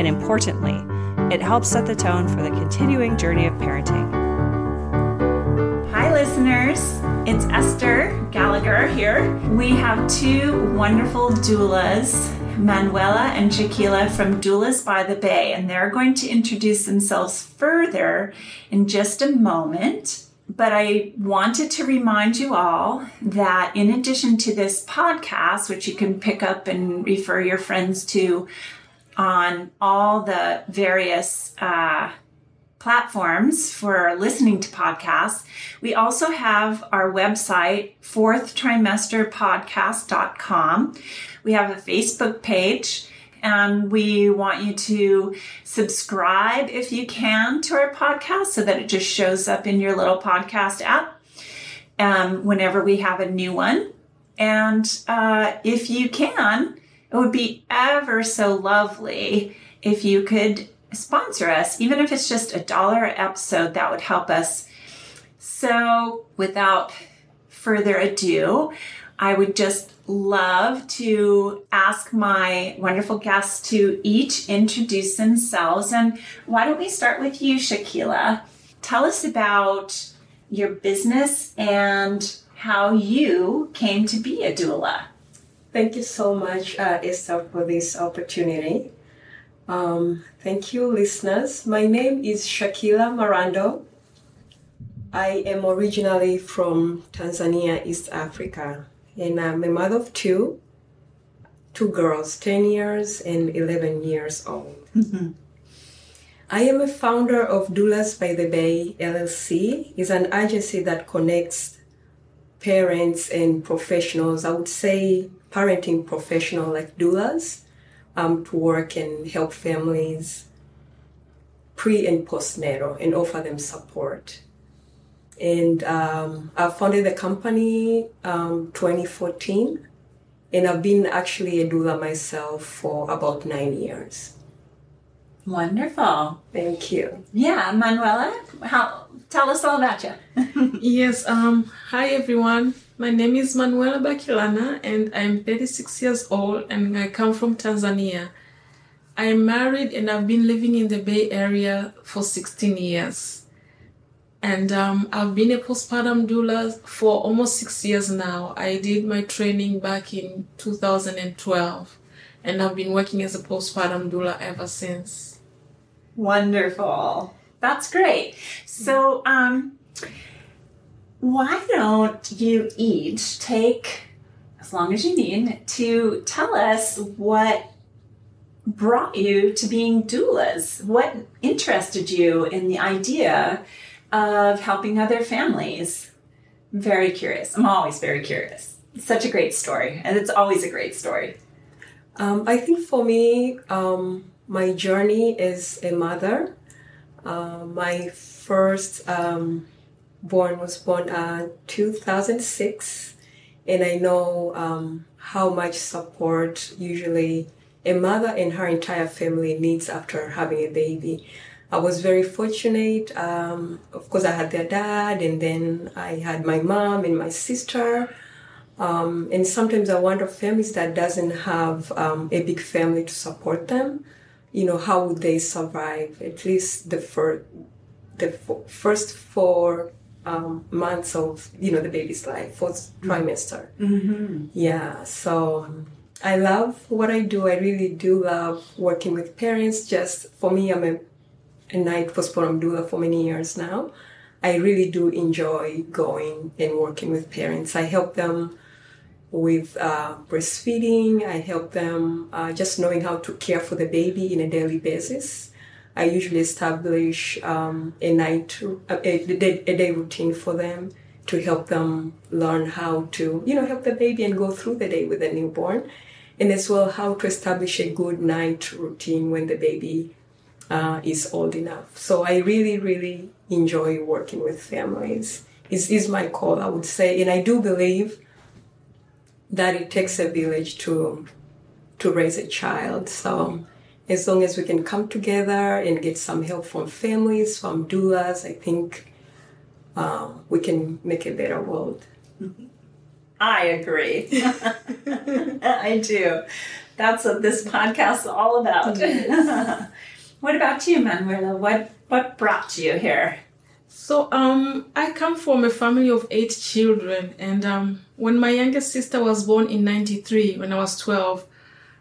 And importantly, it helps set the tone for the continuing journey of parenting. Hi, listeners. It's Esther Gallagher here. We have two wonderful doulas, Manuela and Shaquila from Doulas by the Bay, and they're going to introduce themselves further in just a moment. But I wanted to remind you all that in addition to this podcast, which you can pick up and refer your friends to on all the various uh, platforms for listening to podcasts, we also have our website, fourthtrimesterpodcast.com. We have a Facebook page and we want you to subscribe if you can to our podcast so that it just shows up in your little podcast app um, whenever we have a new one. And uh, if you can, it would be ever so lovely if you could sponsor us, even if it's just a dollar episode, that would help us. So, without further ado, I would just love to ask my wonderful guests to each introduce themselves. And why don't we start with you, Shaquila? Tell us about your business and how you came to be a doula. Thank you so much, uh, Esther, for this opportunity. Um, thank you, listeners. My name is Shaquila Marando. I am originally from Tanzania, East Africa, and I'm a mother of two, two girls, 10 years and 11 years old. Mm-hmm. I am a founder of Doulas by the Bay LLC. It's an agency that connects parents and professionals, I would say parenting professional like doulas, um, to work and help families pre and postnatal and offer them support. And um, I founded the company um, 2014, and I've been actually a doula myself for about nine years. Wonderful. Thank you. Yeah, Manuela, how, tell us all about you. yes. Um. Hi, everyone. My name is Manuela Bakilana, and I'm 36 years old, and I come from Tanzania. I'm married, and I've been living in the Bay Area for 16 years. And um, I've been a postpartum doula for almost six years now. I did my training back in 2012, and I've been working as a postpartum doula ever since. Wonderful. That's great. So, um, why don't you each take as long as you need to tell us what brought you to being doulas? What interested you in the idea of helping other families? I'm very curious. I'm always very curious. It's such a great story, and it's always a great story. Um, I think for me, um, my journey as a mother, uh, my first um, born was born uh, 2006 and i know um, how much support usually a mother and her entire family needs after having a baby. I was very fortunate um, of course i had their dad and then i had my mom and my sister. Um, and sometimes i wonder families that doesn't have um, a big family to support them you know how would they survive? At least the first the first four um, months of you know the baby's life, fourth trimester. Mm-hmm. Yeah, so um, I love what I do. I really do love working with parents. Just for me, I'm a, a night postpartum doula for many years now. I really do enjoy going and working with parents. I help them with uh, breastfeeding. I help them uh, just knowing how to care for the baby in a daily basis. I usually establish um, a night, a, a, day, a day routine for them to help them learn how to, you know, help the baby and go through the day with the newborn. And as well, how to establish a good night routine when the baby uh, is old enough. So I really, really enjoy working with families. Is my call, I would say, and I do believe that it takes a village to to raise a child. So as long as we can come together and get some help from families, from doulas, I think um, we can make a better world. I agree. I do. That's what this podcast is all about. what about you, Manuela? What what brought you here? So um, I come from a family of eight children, and um, when my youngest sister was born in '93, when I was 12,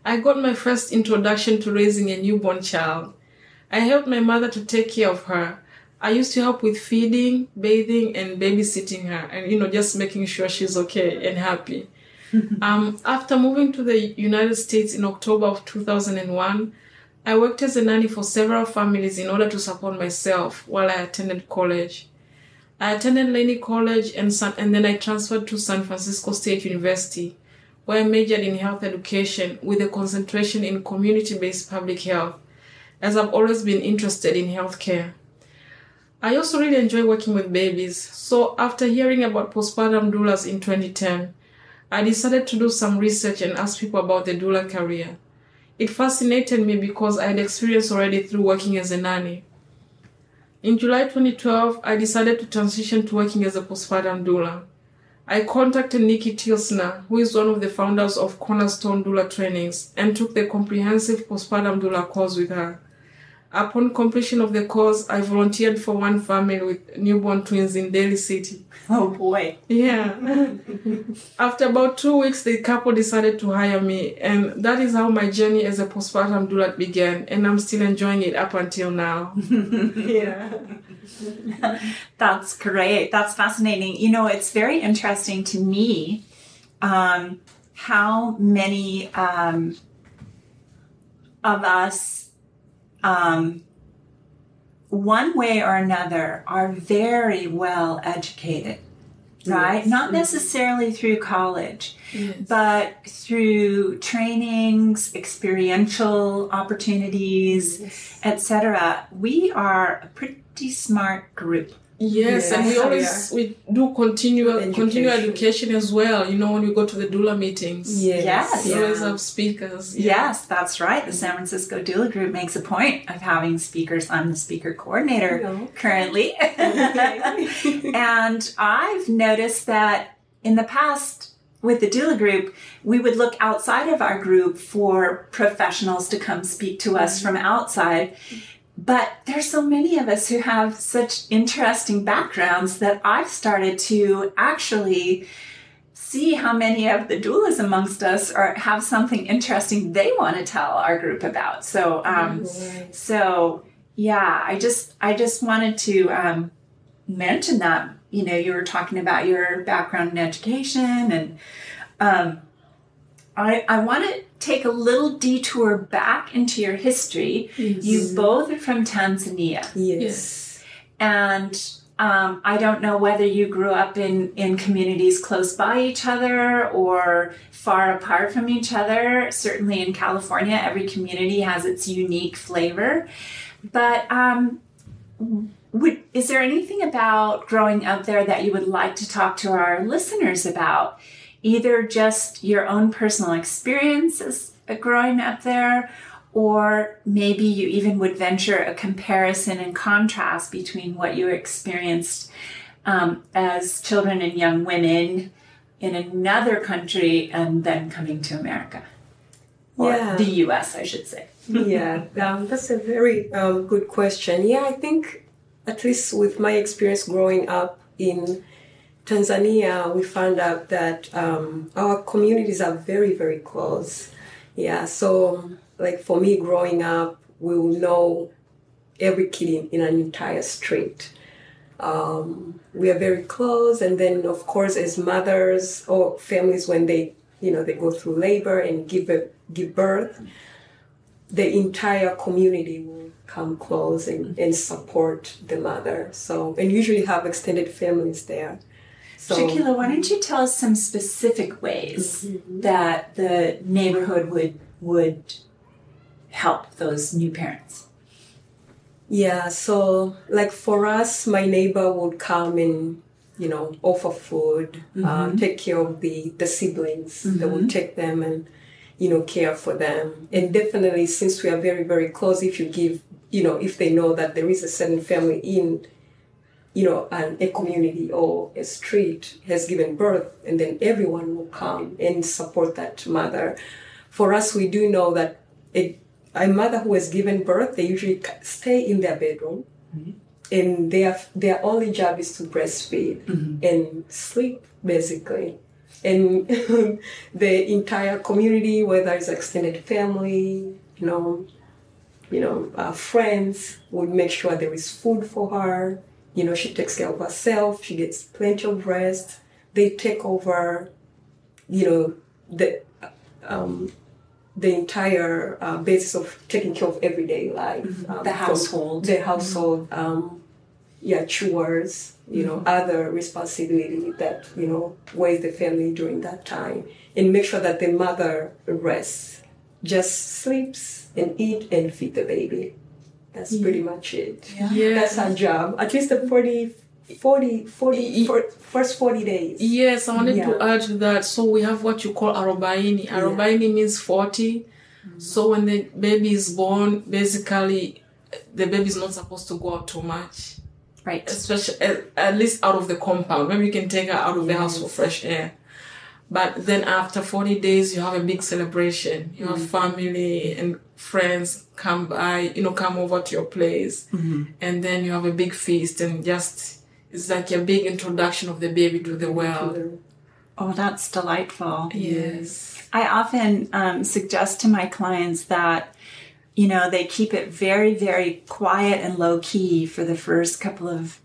I got my first introduction to raising a newborn child. I helped my mother to take care of her. I used to help with feeding, bathing, and babysitting her, and you know, just making sure she's okay and happy. um, after moving to the United States in October of 2001, I worked as a nanny for several families in order to support myself while I attended college. I attended Laney College and, San, and then I transferred to San Francisco State University, where I majored in health education with a concentration in community based public health, as I've always been interested in healthcare. I also really enjoy working with babies, so after hearing about postpartum doulas in 2010, I decided to do some research and ask people about the doula career. It fascinated me because I had experience already through working as a nanny. In July 2012, I decided to transition to working as a postpartum doula. I contacted Nikki Tilsner, who is one of the founders of Cornerstone Doula Trainings, and took the comprehensive postpartum doula course with her. Upon completion of the course, I volunteered for one family with newborn twins in Daly City. Oh boy. Yeah. After about two weeks, the couple decided to hire me, and that is how my journey as a postpartum doula began, and I'm still enjoying it up until now. yeah. That's great. That's fascinating. You know, it's very interesting to me um, how many um, of us, um, one way or another, are very well educated, right? Yes. Not necessarily through college, Yes. but through trainings, experiential opportunities, etc. We are a pretty smart group. Yes, and we Yes, always we do continue Education. continue education as well. You know, when we go to the doula meetings, Yes. Yes. we Yeah. always have speakers. Yeah. Yes, that's right. The San Francisco Doula Group makes a point of having speakers. I'm the speaker coordinator No. currently. and I've noticed that in the past with the doula group, we would look outside of our group for professionals to come speak to us mm-hmm. from outside. But there's so many of us who have such interesting backgrounds that I've started to actually see how many of the doulas amongst us are have something interesting they want to tell our group about. So, um, Right. so yeah, I just I just wanted to um, mention that. You know, you were talking about your background in education, and um, I I want to take a little detour back into your history. You both are from Tanzania. Yes. And um, I don't know whether you grew up in, in communities close by each other or far apart from each other. Certainly in California, every community has its unique flavor. But um, would, is there anything about growing up there that you would like to talk to our listeners about? Either just your own personal experiences growing up there, or maybe you even would venture a comparison and contrast between what you experienced um, as children and young women in another country and then coming to America. Or Yeah. the US, I should say. yeah, um, that's a very um, good question. Yeah, I think at least with my experience growing up in Tanzania, we found out that um, our communities are very, very close. Yeah, so like for me growing up, we will know every kid in, in an entire street. Um, we are very close, and then of course, as mothers or families, when they you know they go through labor and give a, give birth, the entire community will come close and, and support the mother. So and usually have extended families there. So Shaquila, why don't you tell us some specific ways mm-hmm. that the neighborhood would would help those new parents? Yeah, so like for us, my neighbor would come and you know offer food, uh, mm-hmm. take care of the the siblings. They would mm-hmm. take them and you know care for them. And definitely, since we are very very close, if you give you know if they know that there is a certain family in you know an, a community or a street has given birth, and then everyone will come and support that mother. For us, we do know that it a mother who has given birth, they usually stay in their bedroom, and their their only job is to breastfeed and sleep, basically. And the entire community, whether it's extended family, you know, you know, uh, friends, would make sure there is food for her. You know, she takes care of herself. She gets plenty of rest. They take over, you know, the um, the entire uh, basis of taking care of everyday life. Um, The household. The household, um, yeah, chores, you know, other responsibility that, you know, weighs the family during that time. And make sure that the mother rests, just sleeps and eat and feed the baby. That's pretty much it. Yeah. That's our job. At least the 40, 40, 40 fir- first 40 days. Yes, I wanted to add to that. So we have what you call arobaini. Arobaini means 40. Mm. So when the baby is born, basically, the baby is not supposed to go out too much. Right. Especially, at, at least out of the compound. Maybe you can take her out of the house for fresh air. But then after 40 days, you have a big celebration. You have family and friends come by, you know, come over to your place. And then you have a big feast and just, it's like a big introduction of the baby to the world. Oh, that's delightful. Yes. I often um, suggest to my clients that, you know, they keep it very, very quiet and low key for the first couple of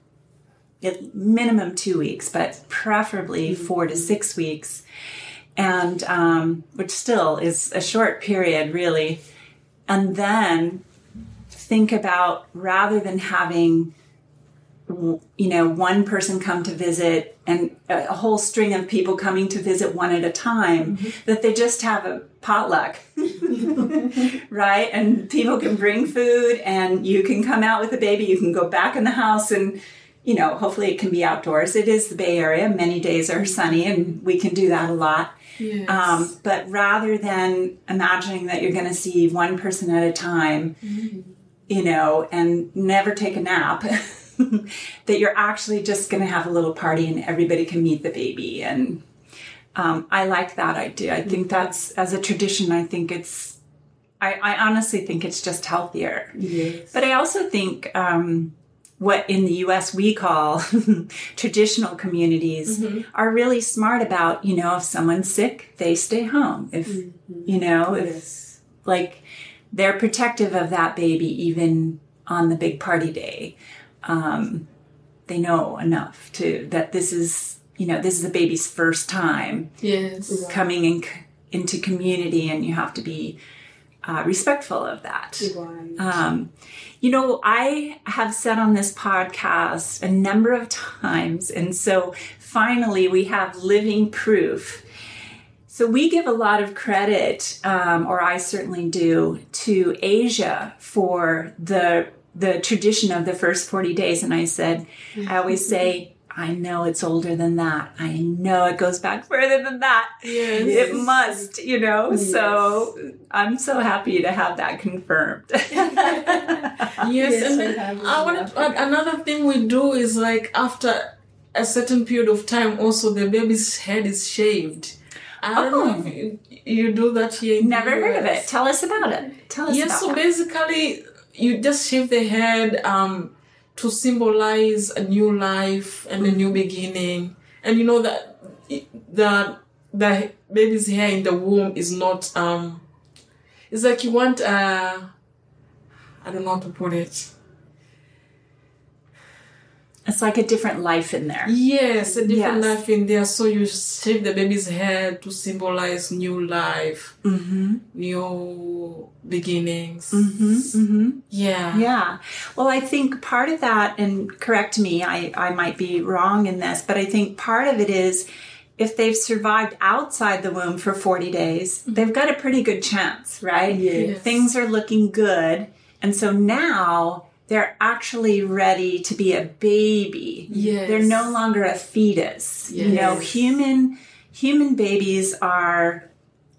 minimum two weeks, but preferably four to six weeks. And um, which still is a short period, really. And then think about rather than having you know one person come to visit and a a whole string of people coming to visit one at a time that they just have a potluck right and people can bring food and you can come out with the baby you can go back in the house and you know hopefully it can be outdoors it is the bay area many days are sunny and we can do that a lot Yes. um, but rather than imagining that you're going to see one person at a time, you know, and never take a nap, that you're actually just going to have a little party and everybody can meet the baby. And um, I like that idea. I think that's, as a tradition, I think it's, I, I honestly think it's just healthier. Yes. But I also think um, what in the US we call traditional communities are really smart about, you know, if someone's sick, they stay home. If, you know, if Yes. like they're protective of that baby even on the big party day. Um, they know enough to that this is, you know, this is the baby's first time Yes. coming in, into community and you have to be uh, respectful of that. Right. Um, you know, I have said on this podcast a number of times, and so finally we have living proof. So we give a lot of credit, um, or I certainly do, to Asia for the the tradition of the first forty days. And I said, I always say. I know it's older than that. I know it goes back further than that. Yes. It must, you know. So I'm so happy to have that confirmed. Yes, Yes, and I then I wanted to add another thing we do is like after a certain period of time, also the baby's head is shaved. I don't know if you, you do that here. in the Never heard of it. Tell us about it. Tell us Yes, about so that. basically you just shave the head um, to symbolize a new life and a new beginning, and you know that the the baby's hair in the womb is not um, it's like you want uh, I don't know how to put it. It's like a different life in there. Yes, a different Yes. life in there. So you shave the baby's head to symbolize new life, Mm-hmm. new beginnings. Mm-hmm. Yeah. Yeah. Well, I think part of that, and correct me, I, I might be wrong in this, but I think part of it is if they've survived outside the womb for 40 days, they've got a pretty good chance, right? Yes. Things are looking good. And so now they're actually ready to be a baby. Yes. They're no longer a fetus. You know, human human babies are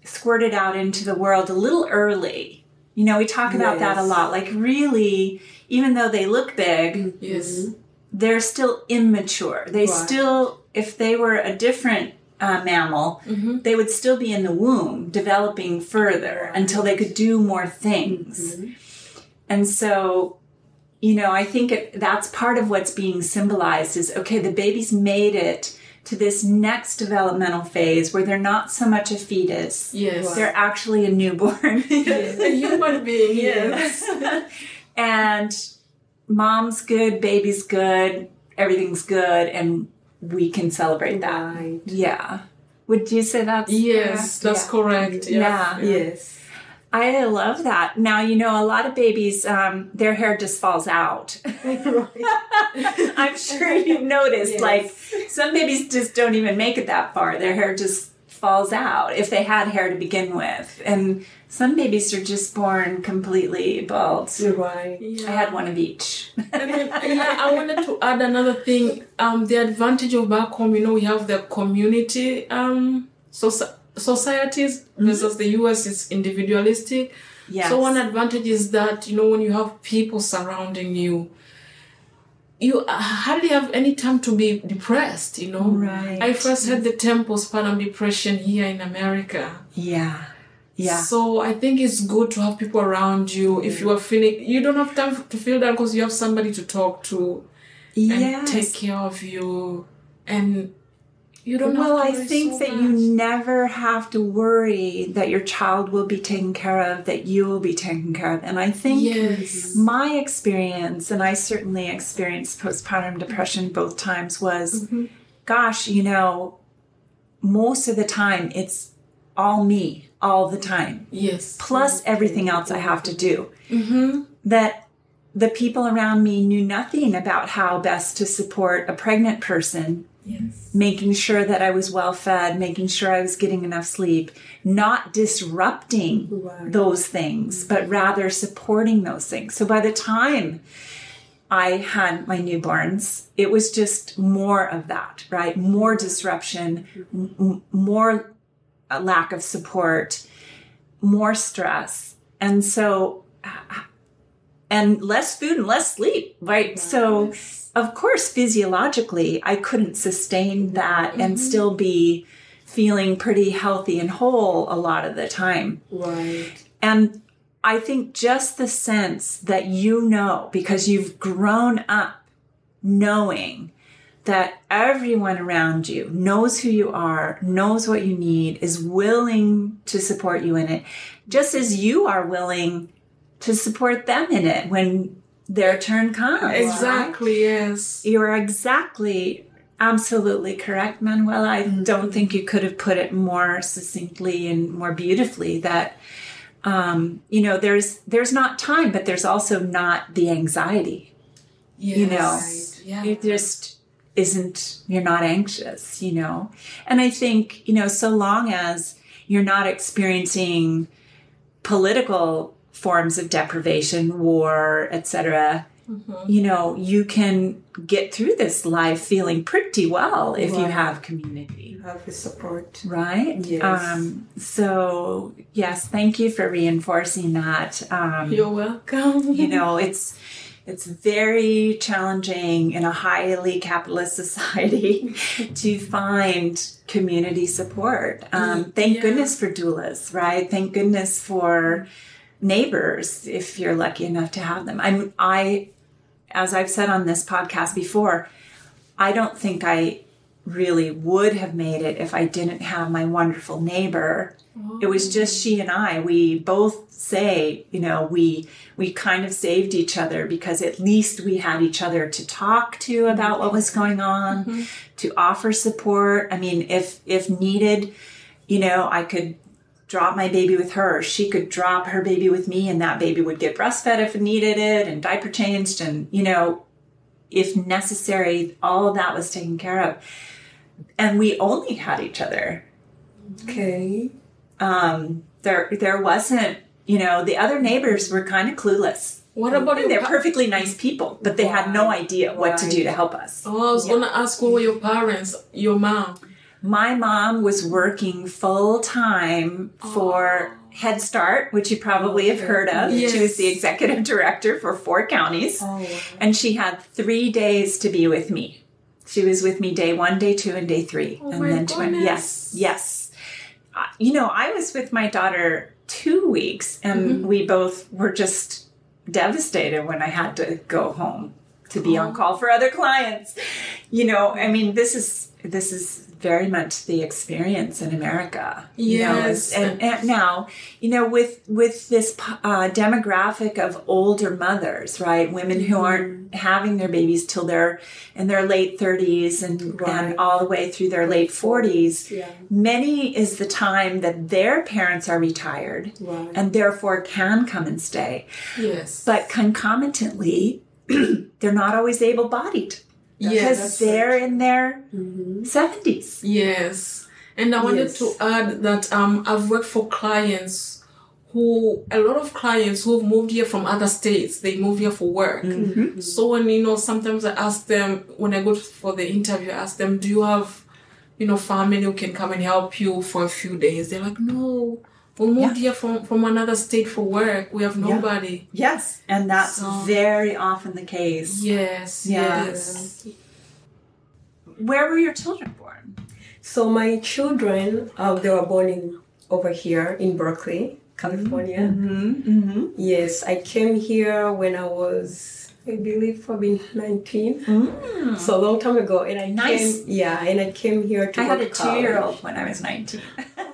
squirted out into the world a little early. You know, we talk about that a lot. Like really, even though they look big, Yes. they're still immature. They Right. still, if they were a different uh, mammal, Mm-hmm. they would still be in the womb developing further until they could do more things. And so, you know, I think it, that's part of what's being symbolized is okay, the baby's made it to this next developmental phase where they're not so much a fetus. Yes. They're actually a newborn. A human being, yes. and mom's good, baby's good, everything's good, and we can celebrate that. Right. Yeah. Would you say that's Yes, correct? that's Yeah. correct. Yeah. Yes. I love that. Now, you know, a lot of babies, um, their hair just falls out. I'm sure you've noticed, Yes. like, some babies just don't even make it that far. Their hair just falls out if they had hair to begin with. And some babies are just born completely bald. You're right. I had one of each. Then, yeah, I wanted to add another thing. Um, the advantage of back home, you know, we have the community um, soci- societies versus mm-hmm. the US is individualistic. Yes. So one advantage is that you know when you have people surrounding you, you uh, hardly have any time to be depressed. You know, Right. I first had the term postpartum depression here in America. Yeah. Yeah. So I think it's good to have people around you. If you are feeling, you don't have time to feel that because you have somebody to talk to yes. and take care of you, and you don't. well, I think so that much. you never have to worry that your child will be taken care of, that you will be taken care of. And I think Yes. my experience, and I certainly experienced postpartum depression both times, was Mm-hmm. gosh, you know, most of the time it's all me all the time, Yes. plus everything else I have to do. Mm-hmm. That the people around me knew nothing about how best to support a pregnant person Yes. making sure that I was well fed, making sure I was getting enough sleep, not disrupting Right. those things, but rather supporting those things. So by the time I had my newborns, it was just more of that, right? More disruption, m- m- more uh, lack of support, more stress. And so, and less food and less sleep, right? So, of course, physiologically, I couldn't sustain that and mm-hmm. still be feeling pretty healthy and whole a lot of the time. Right. And I think just the sense that you know, because you've grown up knowing that everyone around you knows who you are, knows what you need, is willing to support you in it, just as you are willing to support them in it when their turn comes. right? Exactly. Yes. You're exactly, absolutely correct, Manuela. I don't think you could have put it more succinctly and more beautifully. That um, you know, there's there's not time, but there's also not the anxiety. Yes. You know, Yeah. it just isn't. You're not anxious. You know, and I think you know, so long as you're not experiencing political forms of deprivation, war, etc you know, you can get through this life feeling pretty well if you have community. You have the support. Right? Yes. Um, so, yes, thank you for reinforcing that. Um, You're welcome. you know, it's it's very challenging in a highly capitalist society to find community support. Um, thank Yeah. goodness for doulas, right? Thank goodness for neighbors if you're lucky enough to have them. I'm I as I've said on this podcast before, I don't think I really would have made it if I didn't have my wonderful neighbor. It was just she and I. We both say, you know, we we kind of saved each other because at least we had each other to talk to about what was going on, mm-hmm. to offer support. I mean, if if needed, you know, I could drop my baby with her. She could drop her baby with me, and that baby would get breastfed if it needed it, and diaper changed, and you know, if necessary, all of that was taken care of. And we only had each other. Okay. Um, there, there wasn't, you know, the other neighbors were kind of clueless. What about And they're pa- perfectly nice people, but they had no idea what to do to help us. Oh, I was gonna ask who were your parents, your mom. My mom was working full time for Head Start, which you probably have heard of. She was the executive director for four counties. Oh. And she had three days to be with me. She was with me day one, day two, and day three. Oh and then went, yes, yes. Uh, you know, I was with my daughter two weeks, and Mm-hmm. we both were just devastated when I had to go home to be Oh. on call for other clients. You know, I mean, this is this is very much the experience in America. you know, Yes. and, and now, you know, with with this uh, demographic of older mothers, right, women who aren't having their babies till they're in their late thirties and Right. and all the way through their late forties. Yeah. Many is the time that their parents are retired Right. and therefore can come and stay. Yes. But concomitantly, they're not always able bodied because yes. they're in their Mm-hmm. 70s. Yes. And I wanted Yes. to add that um, I've worked for clients who, a lot of clients who've moved here from other states, they move here for work. Mm-hmm. So when, you know, sometimes I ask them, when I go for the interview, I ask them, do you have, you know, family who can come and help you for a few days? They're like, no, we moved here from, from another state for work. We have nobody. Yes. And that's So- very often the case. Yes, Yeah. yes. Where were your children born? So my children, uh, they were born in over here in Berkeley, California. Mm-hmm. Mm-hmm. Yes, I came here when I was, I believe, probably 19. Mm. So a long time ago, and I Nice. came, yeah, and I came here to I had a college. two-year-old when I was 19.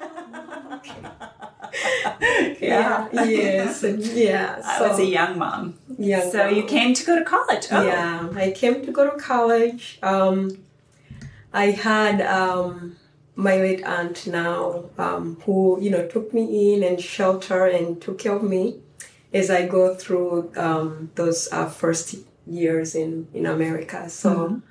Yeah. yes. Yeah. I so, was a young mom. young So you came to go to college. Oh. Yeah, I came to go to college. Um, I had um, my late aunt now, um, who you know took me in and sheltered and took care of me as I go through um, those uh, first years in in America. So.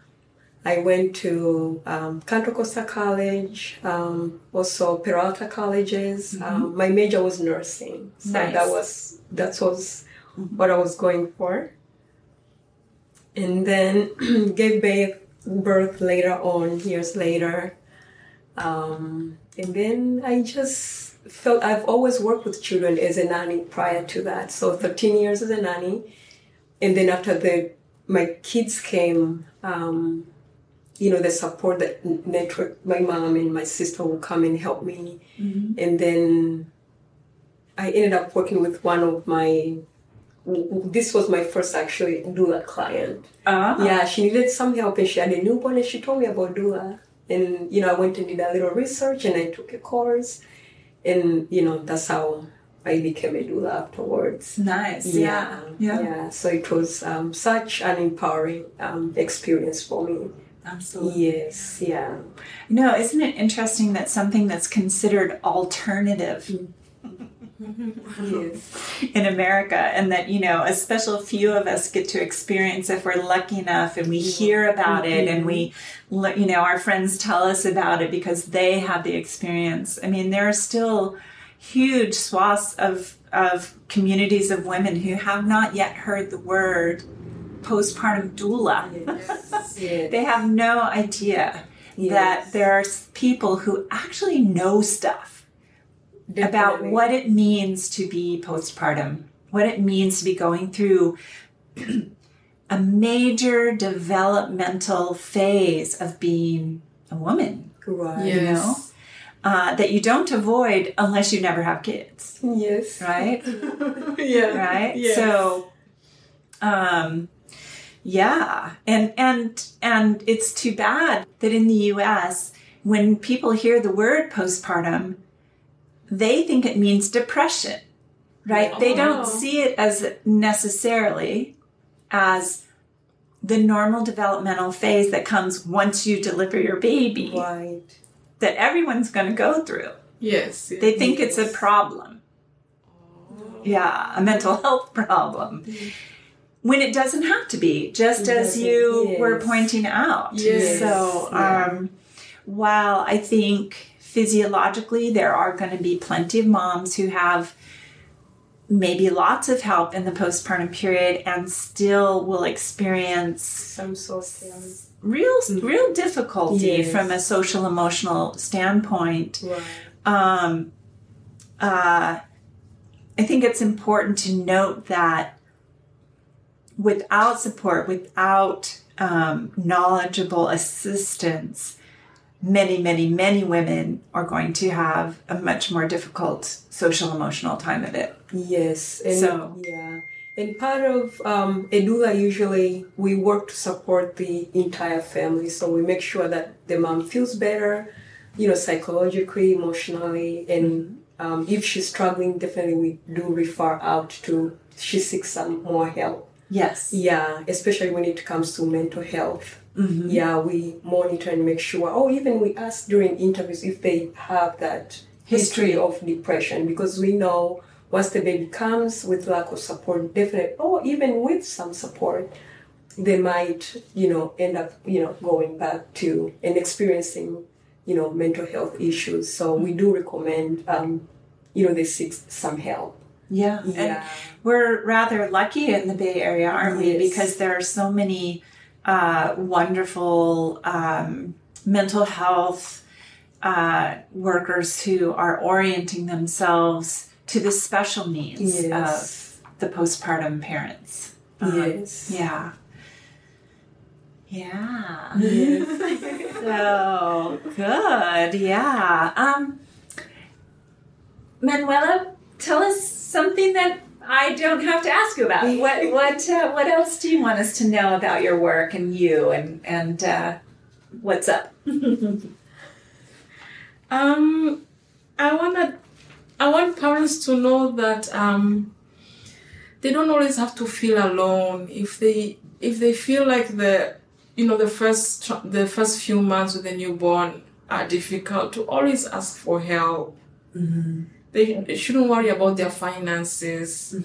I went to um, Costa College, um, also Peralta colleges. Um, my major was nursing, so Nice. that was that was what I was going for. And then gave birth, birth later on, years later. Um, and then I just felt I've always worked with children as a nanny prior to that. So 13 years as a nanny. And then after the my kids came, um, you know, the support that network, my mom and my sister will come and help me. And then I ended up working with one of my, this was my first actually doula client. Ah. Yeah, she needed some help and she had a newborn and she told me about doula. And, you know, I went and did a little research and I took a course. And, you know, that's how I became a doula afterwards. Nice. Yeah. Yeah, Yeah. yeah. So it was um, such an empowering um, experience for me. Absolutely. Yes, yeah. No, isn't it interesting that something that's considered alternative Yes. Mm. in America and that, you know, a special few of us get to experience if we're lucky enough and we mm-hmm. hear about it and we, mm-hmm. let- you know, our friends tell us about it because they have the experience. I mean, there are still huge swaths of, of communities of women who have not yet heard the word postpartum doula. Yes. They have no idea that there are people who actually know stuff about what it means to be postpartum, what it means to be going through a major developmental phase of being a woman Right. you know? Yes. uh, that you don't avoid unless you never have kids, Yes. right? yeah. right Yes. so um yeah and and and it's too bad that in the US when people hear the word postpartum they think it means depression right they oh. don't Oh. see it as necessarily as the normal developmental phase that comes once you deliver your baby Right. that everyone's going to go through Yes. yes. they think it's a problem. Oh. Yeah, a mental health problem. Mm-hmm. When it doesn't have to be, just as you were pointing out. Yes, So, um, while I think physiologically there are going to be plenty of moms who have maybe lots of help in the postpartum period and still will experience Some social. real real difficulty Yes. from a social emotional standpoint Right. um, uh, I think it's important to note that without support, without um, knowledgeable assistance, many, many, many women are going to have a much more difficult social emotional time of it. Yes, and So- yeah, and part of um, Edula usually we work to support the entire family, so we make sure that the mom feels better, you know, psychologically, emotionally, and um, if she's struggling, definitely we do refer out to she seeks some more help. Yes. Yeah, especially when it comes to mental health. Mm-hmm. Yeah, we monitor and make sure. Oh, even we ask during interviews if they have that history of depression because we know once the baby comes with lack of support, definitely, or even with some support, they might, you know, end up, you know, going back to and experiencing, you know, mental health issues. So we do recommend, um, you know, they seek some help. Yeah. And we're rather lucky in the Bay Area, aren't we? Because there are so many uh, wonderful um, mental health uh, workers who are orienting themselves to the special needs Yes. of the postpartum parents. Um, yes. Yeah. Yeah. Yes. So good. Yeah. Um, Manuela, tell us something that I don't have to ask you about. What what uh, what else do you want us to know about your work and you and and uh, what's up? Um, I wanna, I want parents to know that um, they don't always have to feel alone. If they if they feel like the, you know, the first the first few months with a newborn are difficult, to always ask for help. They, they shouldn't worry about their finances.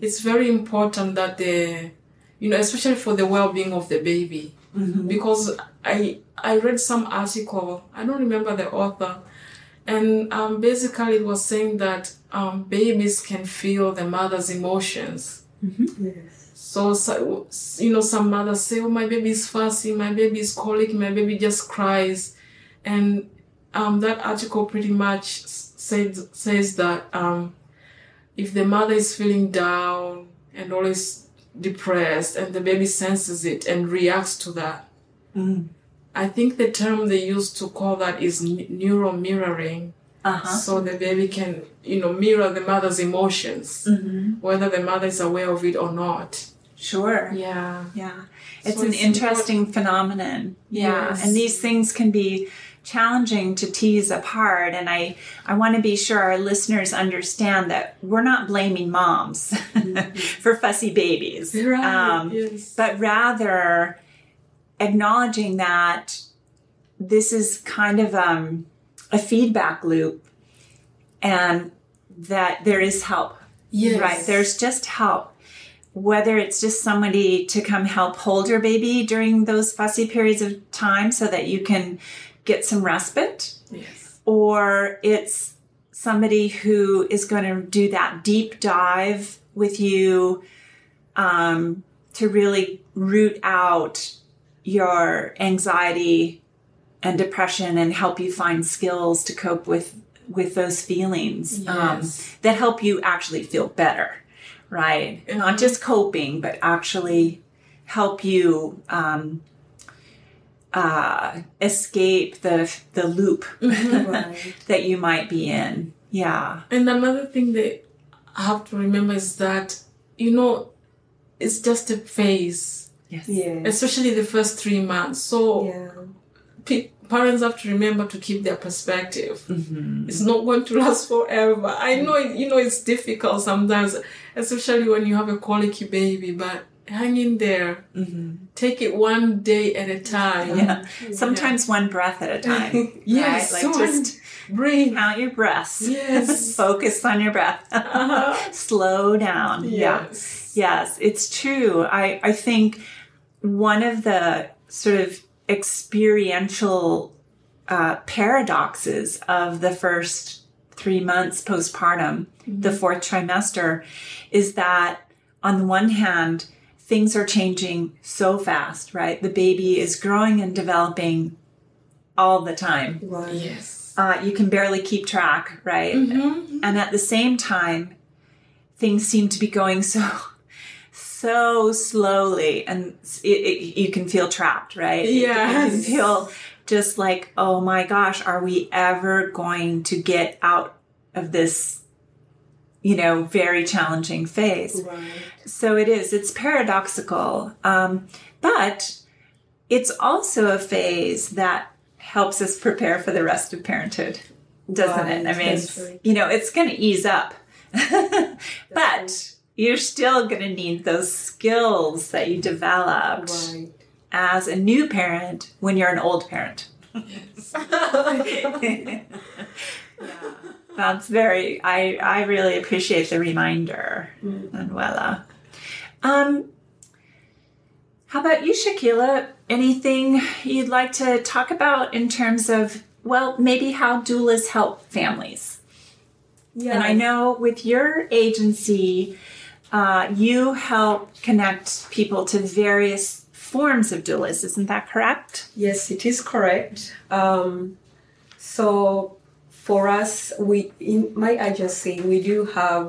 It's very important that they, you know, especially for the well-being of the baby because I I read some article. I don't remember the author, and um, basically it was saying that um, babies can feel the mother's emotions. Yes. So, so you know, some mothers say, "Oh, my baby is fussy. My baby is colic. My baby just cries," and um, that article pretty much s- says says that um, if the mother is feeling down and always depressed, and the baby senses it and reacts to that, I think the term they use to call that is neural mirroring. Uh-huh. So the baby can, you know, mirror the mother's emotions, whether the mother is aware of it or not. Sure. Yeah. Yeah. It's So an it's interesting phenomenon. Yeah. Yes. And these things can be challenging to tease apart. And I, I want to be sure our listeners understand that we're not blaming moms for fussy babies. Right. Um, yes. but rather acknowledging that this is kind of um, a feedback loop and that there is help. Yes. Right. There's just help. Whether it's just somebody to come help hold your baby during those fussy periods of time so that you can get some respite, yes. or it's somebody who is going to do that deep dive with you um, to really root out your anxiety and depression and help you find skills to cope with with those feelings um, that help you actually feel better right not just coping but actually help you um, uh, escape the the loop Right. that you might be in yeah And another thing they have to remember is that, you know, it's just a phase, yes Yes. especially the first three months. So Yeah. pe- parents have to remember to keep their perspective. Mm-hmm. It's not going to last forever. I know, it, you know, it's difficult sometimes, especially when you have a colicky baby, but hang in there. Take it one day at a time. Mm-hmm. yeah sometimes one breath at a time Yes, right? so just breathe. count your breaths Yes. focus on your breath Uh-huh. slow down yeah Yes. Yes, it's true. I, I think one of the sort of experiential uh, paradoxes of the first three months postpartum, the fourth trimester, is that on the one hand, things are changing so fast, right? The baby is growing and developing all the time. Right. Yes. Uh, you can barely keep track, right? Mm-hmm. And at the same time, things seem to be going so so slowly and it, it, you can feel trapped right You can- you can Yes. feel just like oh my gosh are we ever going to get out of this you know very challenging phase. Right. so it is it's paradoxical um, but it's also a phase that helps us prepare for the rest of parenthood doesn't it? I mean right. you know it's going to ease up. But you're still going to need those skills that you developed Right. as a new parent when you're an old parent That's very. I I really appreciate the reminder, Manuela. Um, how about you, Shaquila? Anything you'd like to talk about in terms of well, maybe how doulas help families? Yeah. And I know with your agency, uh, you help connect people to various forms of doulas. Isn't that correct? Yes, it is correct. Um, so for us, we in my agency we do have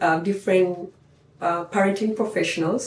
uh, different uh, parenting professionals.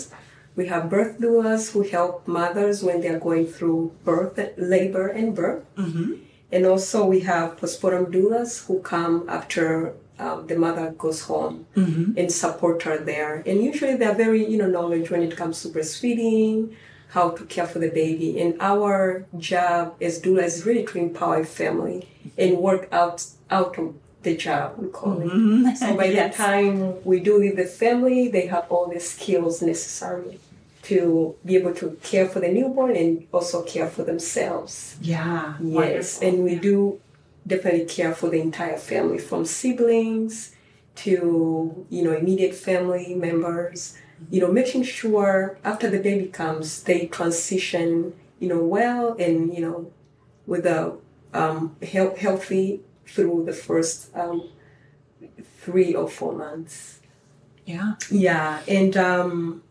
We have birth doulas who help mothers when they are going through birth, labor, and birth. Mm-hmm. And also we have postpartum doulas who come after um, the mother goes home Mm-hmm. and support her there. And usually they're very, you know, knowledge when it comes to breastfeeding, how to care for the baby. And our job as doula is really to empower family and work out out the job, we call it. Mm-hmm. So by Yes. the time we do with the family, they have all the skills necessary to be able to care for the newborn and also care for themselves. Yeah. Yes, and we do definitely care for the entire family, from siblings to you know immediate family members. You know, making sure after the baby comes, they transition you know well and you know with a um, health, healthy through the first um, three or four months. Yeah. Yeah, and um,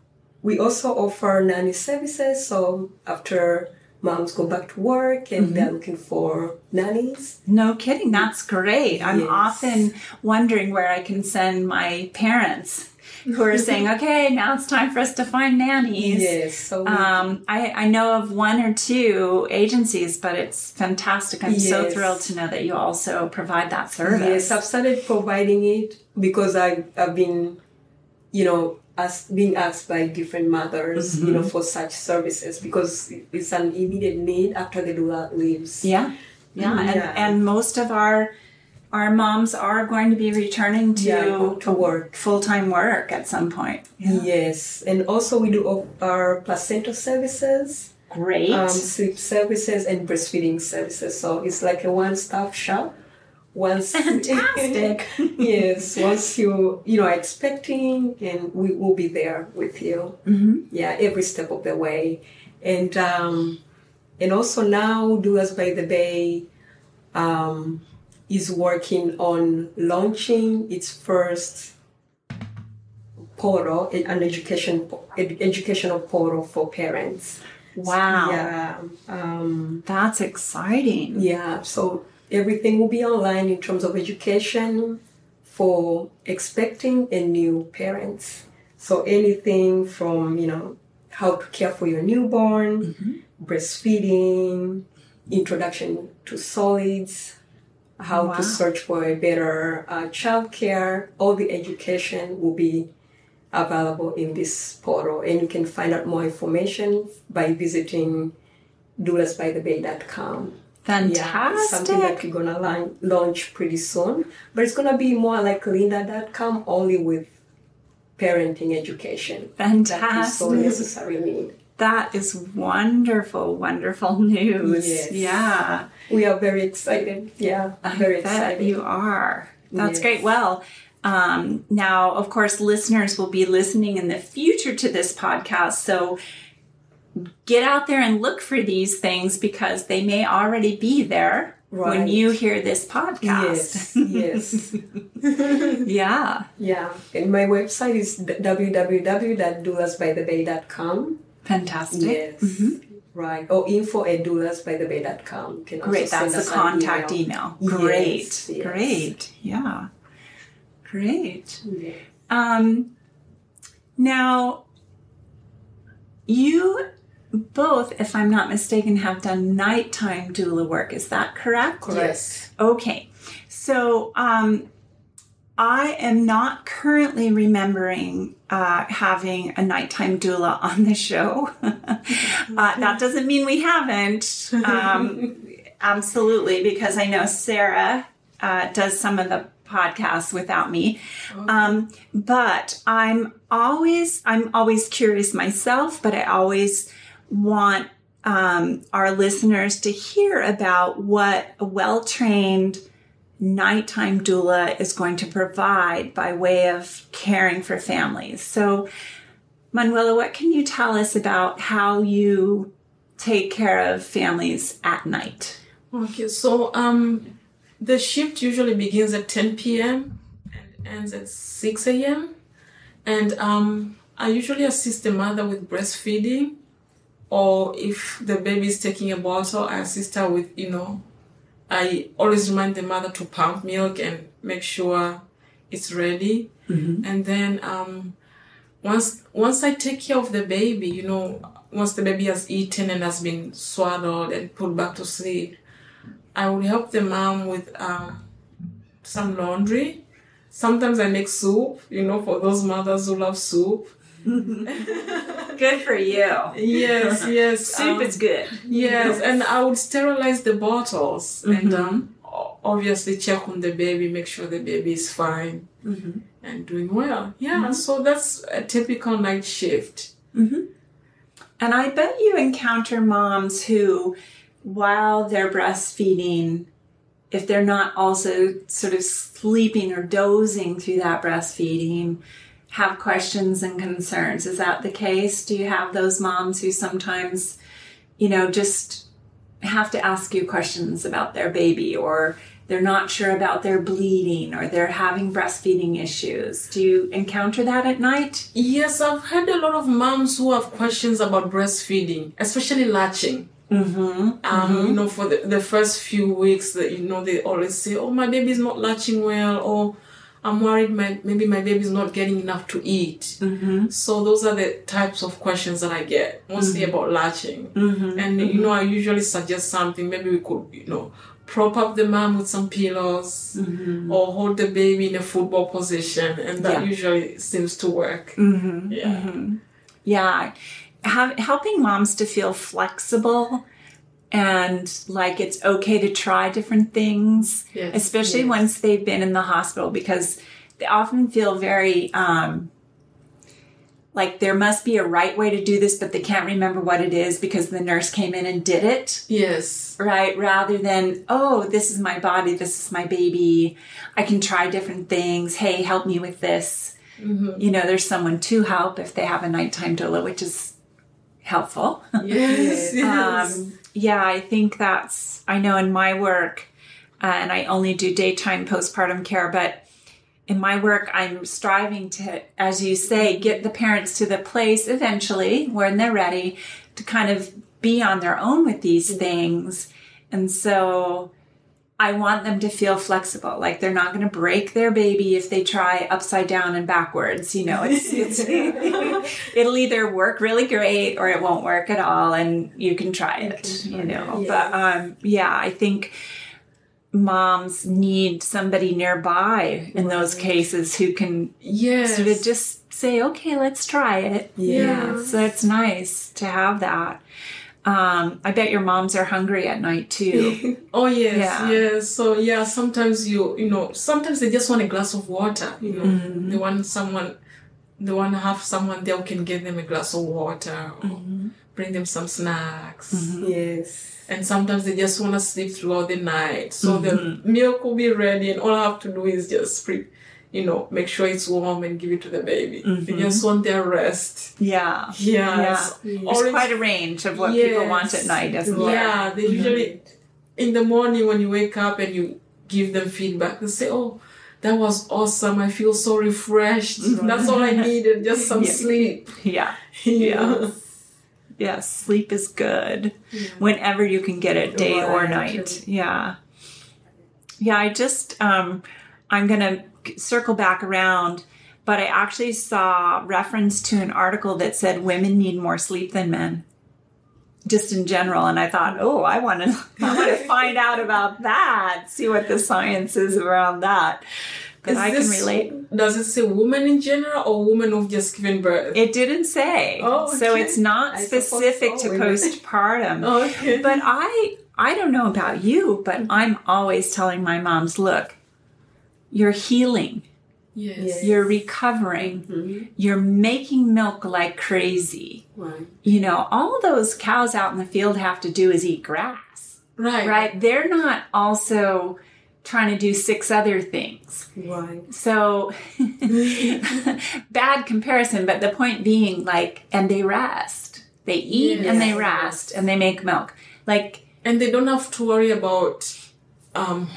we also offer nanny services. So after moms go back to work and they're looking for nannies, No kidding. That's great. I'm Yes. often wondering where I can send my parents who are saying, okay, now it's time for us to find nannies. yes. So Um, I, I know of one or two agencies, but it's fantastic. I'm so thrilled to know that you also provide that service. yes, I've started providing it because I I've been, you know. As being asked by different mothers, you know, for such services because it's an immediate need after the doula leaves. Yeah. Yeah. And, Yeah. and most of our our moms are going to be returning to, Yeah, to work. full time work at some point. Yes, and also we do our placenta services. Great. um, sleep services and breastfeeding services. So it's like a one-stop shop. Once Fantastic. yes, once you you know are expecting, and we will be there with you. Mhm. Yeah, every step of the way, and um, and also now Doulas by the Bay um, is working on launching its first portal, an education ed- educational portal for parents. wow. Yeah. Um, That's exciting. yeah. So everything will be online in terms of education for expecting and new parents. So anything from, you know, how to care for your newborn, breastfeeding, introduction to solids, how Wow. to search for a better uh, child care, all the education will be available in this portal. And you can find out more information by visiting doulasbythebay.com. Yeah, something that Fantastic. we're gonna launch, launch pretty soon. But it's gonna be more like Lynda.com, only with parenting education. Fantastic. That is so Fantastic. necessary need. That is wonderful, wonderful news. Yes. Yeah. We are very excited. Yeah, very I bet excited. you are. That's Yes. great. Well, um, now, of course, listeners will be listening in the future to this podcast. So get out there and look for these things because they may already be there when you hear this podcast. Yes, yes. yeah. yeah. And my website is www.doulasbythebay.com. Fantastic. Yes. Right. Or info at doulasbythebay.com. Can Great. That's the contact email. Great. Yes, yes. Great. Yeah. Great. Yeah. Um, now, you both, if I'm not mistaken, have done nighttime doula work. Is that correct? Yes. Okay. So, um, I am not currently remembering uh, having a nighttime doula on the show. uh, that doesn't mean we haven't. Um, absolutely, because I know Sarah uh, does some of the podcasts without me. Um, but I'm always I'm always curious myself, but I always want um, our listeners to hear about what a well trained nighttime doula is going to provide by way of caring for families. So, Manuela, what can you tell us about how you take care of families at night? Okay, so um, the shift usually begins at 10 p.m. and ends at 6 a.m. And um, I usually assist the mother with breastfeeding, or if the baby is taking a bottle, I assist her with, you know, I always remind the mother to pump milk and make sure it's ready. And then um, once once I take care of the baby, you know, once the baby has eaten and has been swaddled and put back to sleep, I will help the mom with um, some laundry. Sometimes I make soup, you know, for those mothers who love soup. Good for you. Yes, yes. Soup um, is good. Yes, and I would sterilize the bottles and um, obviously check on the baby, make sure the baby is fine and doing well. Yeah, so that's a typical night shift. And I bet you encounter moms who, while they're breastfeeding, if they're not also sort of sleeping or dozing through that breastfeeding, have questions and concerns. Is that the case? Do you have those moms who sometimes, you know, just have to ask you questions about their baby or they're not sure about their bleeding or they're having breastfeeding issues? Do you encounter that at night? Yes, I've had a lot of moms who have questions about breastfeeding, especially latching. Mm-hmm. Um, you know, for the, the first few weeks that you know they always say, "Oh, my baby's not latching well," or "I'm worried my maybe my baby's not getting enough to eat." Mm-hmm. So those are the types of questions that I get, mostly about latching. Mm-hmm. And you know, I usually suggest something. Maybe we could, you know, prop up the mom with some pillows, or hold the baby in a football position, and that Mm-hmm. Yeah. usually seems to work. Mm-hmm. Yeah. Yeah. Have, helping moms to feel flexible and like it's okay to try different things, Yes, especially yes. once they've been in the hospital because they often feel very, um, like there must be a right way to do this, but they can't remember what it is because the nurse came in and did it. Yes. Right, rather than, oh, this is my body, this is my baby, I can try different things. Hey, help me with this. You know, there's someone to help if they have a nighttime doula, which is helpful. Yes. yes. um, yeah, I think that's, I know in my work, uh, and I only do daytime postpartum care, but in my work, I'm striving to, as you say, get the parents to the place eventually when they're ready to kind of be on their own with these things. And so I want them to feel flexible, like they're not going to break their baby if they try upside down and backwards. You know, it's, it's it'll either work really great or it won't work at all, and you can try it. You know, Yes. but um, yeah, I think moms need somebody nearby in those cases who can yes. sort of just say, okay, let's try it. Yeah. So it's nice to have that. Um, I bet your moms are hungry at night too. Oh yes, Yeah. yes. So yeah, sometimes you you know sometimes they just want a glass of water. You know, Mm-hmm. they want someone, they want to have someone there who can give them a glass of water or Mm-hmm. bring them some snacks. Yes. And sometimes they just want to sleep throughout the night. So the Mm-hmm. milk will be ready, and all I have to do is just pre, you know, make sure it's warm and give it to the baby. Mm-hmm. They just want their rest. Yeah. Yeah. Yeah. There's always- quite a range of what people want at night, isn't there? Yeah, they mm-hmm. usually in the morning when you wake up and you give them feedback, they say, "Oh, that was awesome. I feel so refreshed. Mm-hmm. That's all I needed, just some Yeah. sleep." Yeah. Yeah. Yes, sleep is good whenever you can get it, day or night. Yeah. Yeah, I just, um, I'm going to circle back around, but I actually saw reference to an article that said women need more sleep than men. Just in general, and I thought, oh, I want to, I want to find out about that. See what the science is around that, because I can relate. Does it say women in general or women who've just given birth? It didn't say, Oh, so it's not I specific so, to women. postpartum. Oh, okay. But I I don't know about you, but I'm always telling my moms, look, you're healing, yes. Yes. you're recovering, you're making milk like crazy. Right. You know, all those cows out in the field have to do is eat grass, Right. right? They're not also trying to do six other things. Right. So bad comparison, but the point being like and they rest. They eat and they Yes. rest and they make milk. Like And they don't have to worry about um,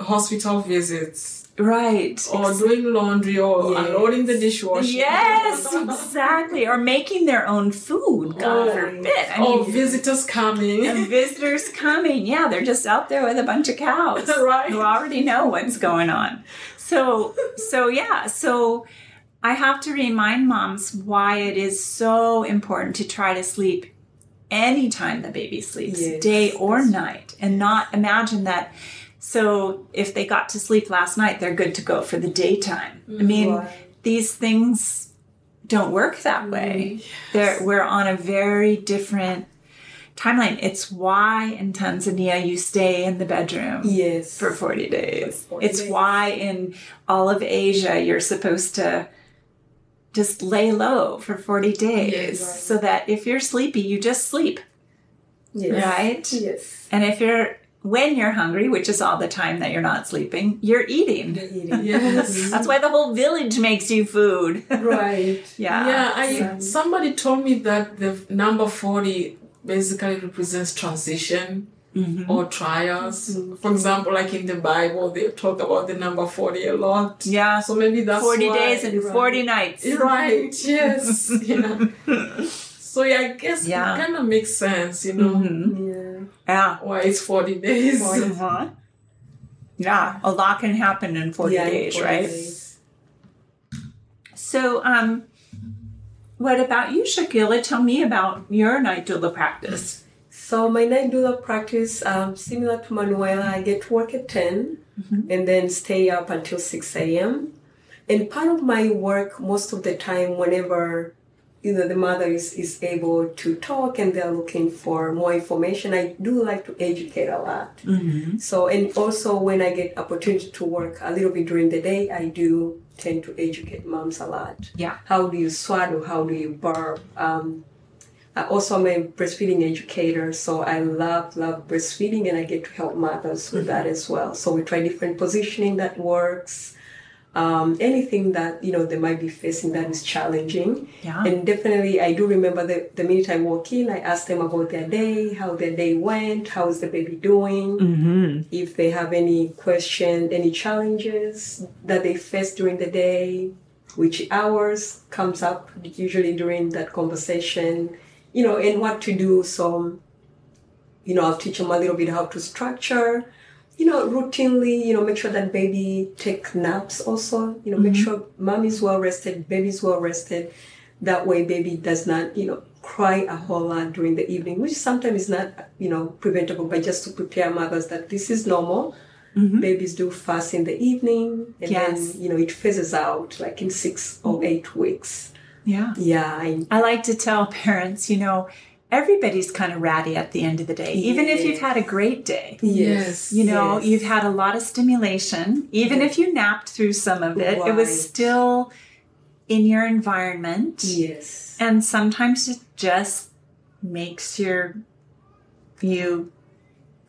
hospital visits right. or doing laundry or Yes. unloading the dishwasher. Yes, exactly. Or making their own food. God Oh. forbid. I or mean, visitors coming. and visitors coming. Yeah, they're just out there with a bunch of cows Right. who already know what's going on. So, so yeah. So, I have to remind moms why it is so important to try to sleep anytime the baby sleeps, Yes, day or night, and not imagine that. So, if they got to sleep last night, they're good to go for the daytime. I mm-hmm. mean, these things don't work that mm-hmm. way. They're, we're on a very different timeline. It's why in Tanzania you stay in the bedroom Yes. for 40 days. For 40 it's days. why in all of Asia you're supposed to just lay low for 40 days Yes. Right. so that if you're sleepy, you just sleep, Yes. right? Yes. And if you're when you're hungry, which is all the time that you're not sleeping, you're eating. Eating. Yes. That's why the whole village makes you food. Right. yeah. Yeah, I Some- somebody told me that the number forty basically represents transition Mm-hmm. or trials. For example, like in the Bible, they talk about the number forty a lot. Yeah. So maybe that's 40 why- days and 40 nights. Right. Yes. So yeah, I guess Yeah. it kind of makes sense, you know, Mhm. Yeah. Why it's forty days. Uh-huh. Yeah, a lot can happen in 40 Yeah, days, 40 right? days. So, um, what about you, Shaquila? Tell me about your night doula practice. So my night doula practice, um, similar to Manuela, I get to work at 10 and then stay up until 6 a.m. And part of my work, most of the time, whenever you know the mother is, is able to talk and they're looking for more information, I do like to educate a lot. Mm-hmm. So and also when I get opportunity to work a little bit during the day, I do tend to educate moms a lot. Yeah. How do you swaddle? How do you burp? Um, I also am a breastfeeding educator, so I love love breastfeeding, and I get to help mothers with that as well. So we try different positioning that works. Um, anything that you know they might be facing that is challenging, Yeah. and definitely I do remember the, the minute I walk in, I ask them about their day, how their day went, how is the baby doing, Mm-hmm. if they have any question, any challenges that they face during the day, which hours comes up usually during that conversation, you know, and what to do. So, you know, I'll teach them a little bit how to structure, you know, routinely, you know, make sure that baby take naps also, you know, make mm-hmm. sure mom is well rested, baby's well rested. That way baby does not, you know, cry a whole lot during the evening, which sometimes is not, you know, preventable, but just to prepare mothers that this is normal. Mm-hmm. Babies do fast in the evening, and Yes. then you know it phases out like in six or mm-hmm. eight weeks. Yeah. Yeah, I, I like to tell parents, you know, everybody's kind of ratty at the end of the day, even if you've had a great day. Yes. You know, yes. you've had a lot of stimulation. Even if you napped through some of it, it was still in your environment. yes, And sometimes it just makes your you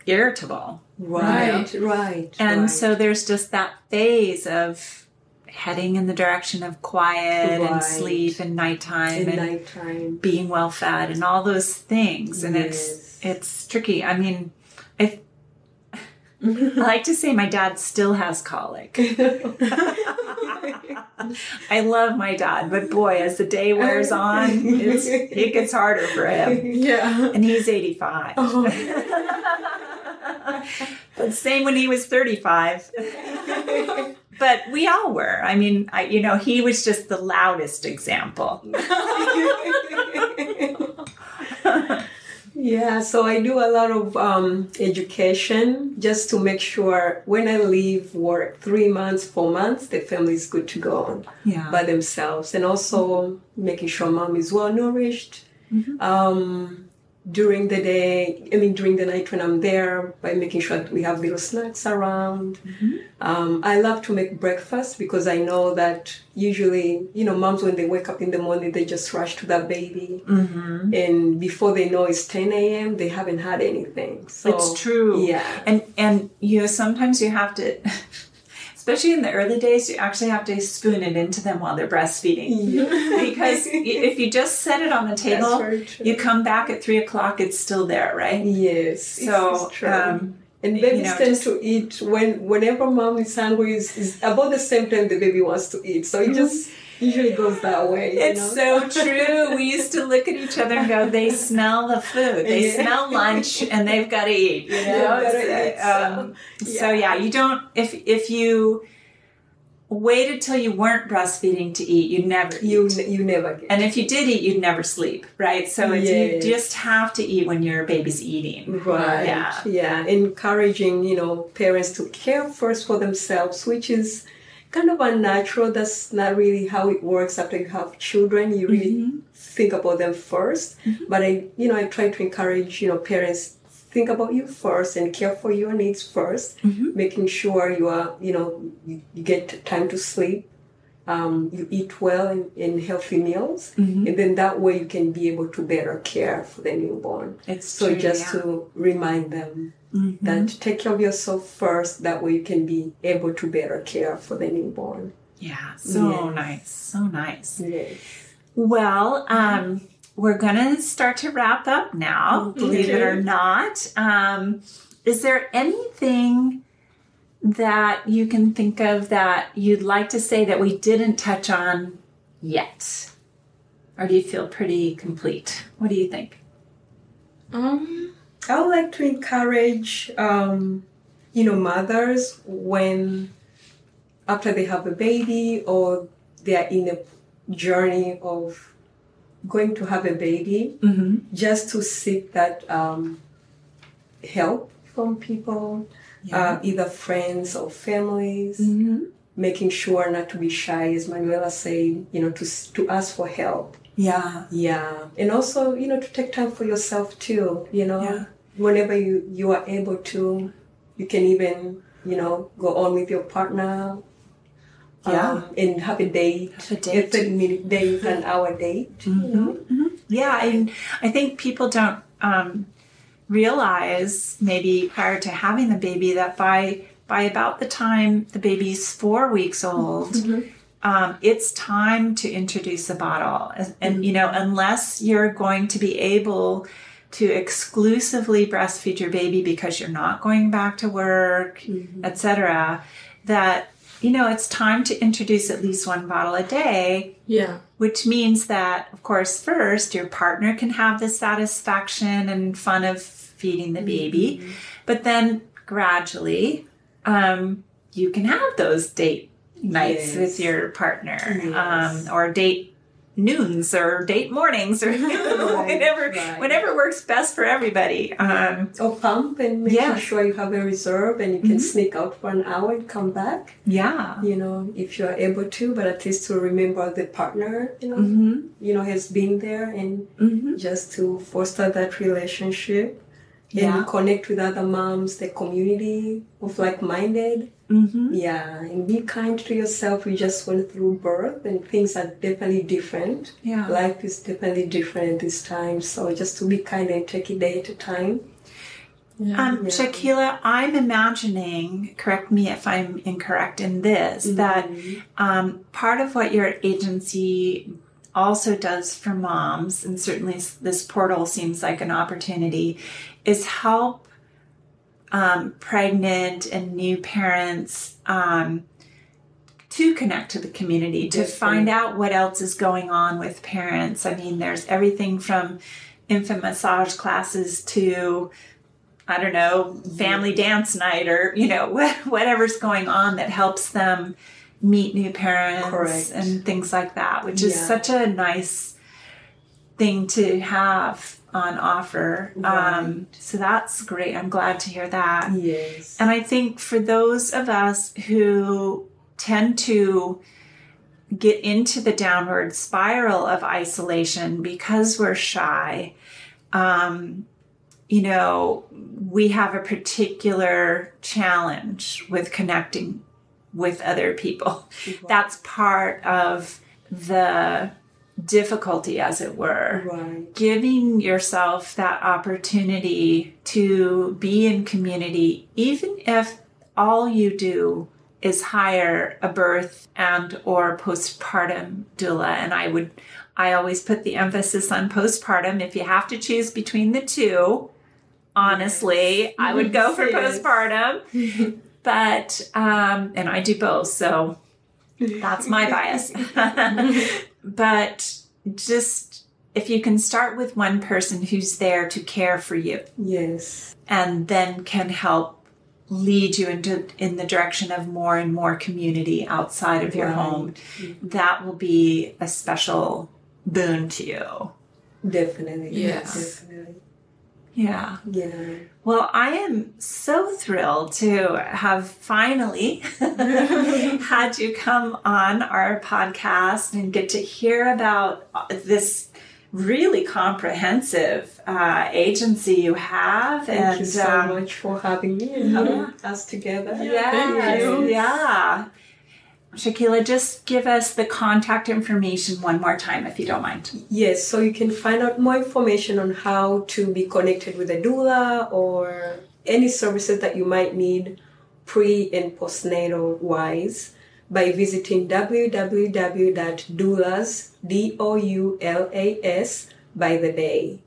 irritable. right, right, And right. so there's just that phase of heading in the direction of quiet and sleep and nighttime in and nighttime. being well fed and all those things. And Yes. it's it's tricky. I mean, if I like to say my dad still has colic. I love my dad, but boy, as the day wears on, it gets harder for him. Yeah. And he's 85. but same when he was 35. but we all were. I mean, I, you know, he was just the loudest example. Yeah, so I do a lot of um, education just to make sure when I leave work, three months, four months, the family is good to go on Yeah. by themselves, and also making sure mom is well nourished. Um, during the day, I mean during the night when I'm there, by making sure that we have little snacks around. Um, I love to make breakfast because I know that usually, you know, moms when they wake up in the morning, they just rush to that baby, Mm-hmm. and before they know it's 10 a.m., they haven't had anything. So it's true. Yeah. And and you know, sometimes you have to especially in the early days, you actually have to spoon it into them while they're breastfeeding. because if you just set it on the table, you come back at three o'clock, it's still there, right? Yes. So, it's um, and you babies know, tend just- to eat when whenever mom is hungry is, is about the same time the baby wants to eat. So it just usually goes that way. you It's know? so true. We used to look at each other and go, "They smell the food. They Yeah. smell lunch, and they've got to eat." You know. They've gotta It's, eat, so, um, so yeah, you don't. If if you waited till you weren't breastfeeding to eat, you'd never you eat. you never get. And if you did eat, you'd never sleep, right? So Yes. you just have to eat when your baby's eating. Right. Yeah. Yeah. Encouraging, you know, parents to care first for themselves, which is kind of unnatural. That's not really how it works after you have children. You really mm-hmm. think about them 1st mm-hmm. But I, you know, I try to encourage, you know, parents think about you first and care for your needs 1st mm-hmm. making sure you are, you know, you, you get time to sleep. Um, you eat well and, and healthy meals, and then that way you can be able to better care for the newborn. It's So true, just yeah. to remind them that take care of yourself first. That way you can be able to better care for the newborn. Yeah, so Yes. nice, so nice. Yes. Well, um, we're gonna start to wrap up now, believe it or not. Um, is there anything that you can think of that you'd like to say that we didn't touch on yet? Or do you feel pretty complete? What do you think? Um, I would like to encourage, um, you know, mothers when after they have a baby or they are in a journey of going to have a baby, Mm-hmm. just to seek that um, help from people, uh, either friends or families. Mm-hmm. Making sure not to be shy, as Manuela said, you know, to to ask for help. Yeah. Yeah, and also you know to take time for yourself too. You know, Yeah. whenever you you are able to, you can even you know go on with your partner. Yeah. um, and have a date, Have a date. thirty minute date, an hour date. You know, Yeah, and I think people don't um, realize maybe prior to having the baby that by by about the time the baby's four weeks old, um, it's time to introduce a bottle. And, and you know, unless you're going to be able to exclusively breastfeed your baby because you're not going back to work, etc., that you know it's time to introduce at least one bottle a day yeah. which means that, of course, first your partner can have the satisfaction and fun of feeding the baby, but then gradually um, you can have those date nights Yes. with your partner Yes. um, or date noons or date mornings or whatever right. whatever works best for everybody um, or pump and making Yeah. sure you have a reserve and you can sneak out for an hour and come back. yeah You know, if you are able to, but at least to remember the partner. You know, hmm you know has been there and hmm just to foster that relationship Yeah. and connect with other moms, the community of like-minded. Hmm Yeah, and be kind to yourself. We just went through birth, and things are definitely different. yeah Life is definitely different this time, so just to be kind and take it day at a time. Yeah. Um, Yeah. Shaquila, I'm imagining, correct me if I'm incorrect in this, that um, part of what your agency also does for moms, and certainly this portal seems like an opportunity, is help um, pregnant and new parents um, to connect to the community, to Yes, find right. out what else is going on with parents. I mean, there's everything from infant massage classes to I don't know, family dance night or, you know, whatever's going on that helps them meet new parents Correct. and things like that, which is Yeah. such a nice thing to have on offer. Um, so that's great. I'm glad to hear that. Yes. And I think for those of us who tend to get into the downward spiral of isolation because we're shy, um, you know, we have a particular challenge with connecting with other people. That's part of the difficulty, as it were Right. giving yourself that opportunity to be in community even if all you do is hire a birth and or postpartum doula and i would i always put the emphasis on postpartum if you have to choose between the two honestly i would go for Yes. postpartum but um and i do both so that's my bias. but just if you can start with one person who's there to care for you Yes. and then can help lead you into in the direction of more and more community outside of your Right. home, that will be a special boon to you. Definitely. Yes. Definitely. Yeah. Yeah. Well, I am so thrilled to have finally had you come on our podcast and get to hear about this really comprehensive uh, agency you have. Thank and you so um, much for having me and having us together. Yes, Thank you. yeah. Shaquila, just give us the contact information one more time, if you don't mind. Yes, so you can find out more information on how to be connected with a doula or any services that you might need pre and postnatal wise by visiting www.doulas, D-O-U-L-A-S, by the bay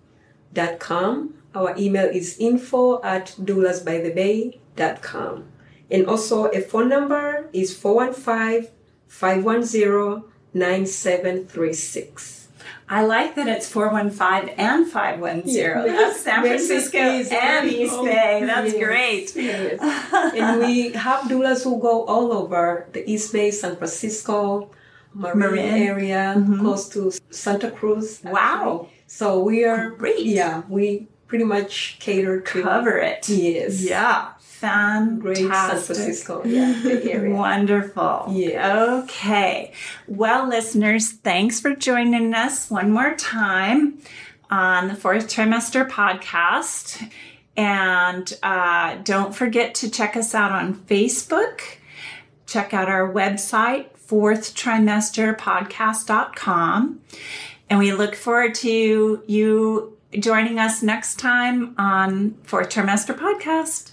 dot com. Our email is info at doulasbythebay.com. And also a phone number is 415 510 9736. I like that it's 415 and 510. Yeah. That's San Francisco easy. and East Bay. That's yes, great. yes. and we have doulas who go all over the East Bay, San Francisco, Marin, Marin. area, mm-hmm. close to Santa Cruz. actually. Wow. So we are Great. Yeah, we pretty much cater to Cover it. Yes. Yeah. Great San Fantastic. Francisco. Yeah. Wonderful. Yes. Okay. Well, listeners, thanks for joining us one more time on the fourth trimester podcast. And uh, don't forget to check us out on Facebook. Check out our website, fourthtrimesterpodcast.com. And we look forward to you joining us next time on Fourth Trimester Podcast.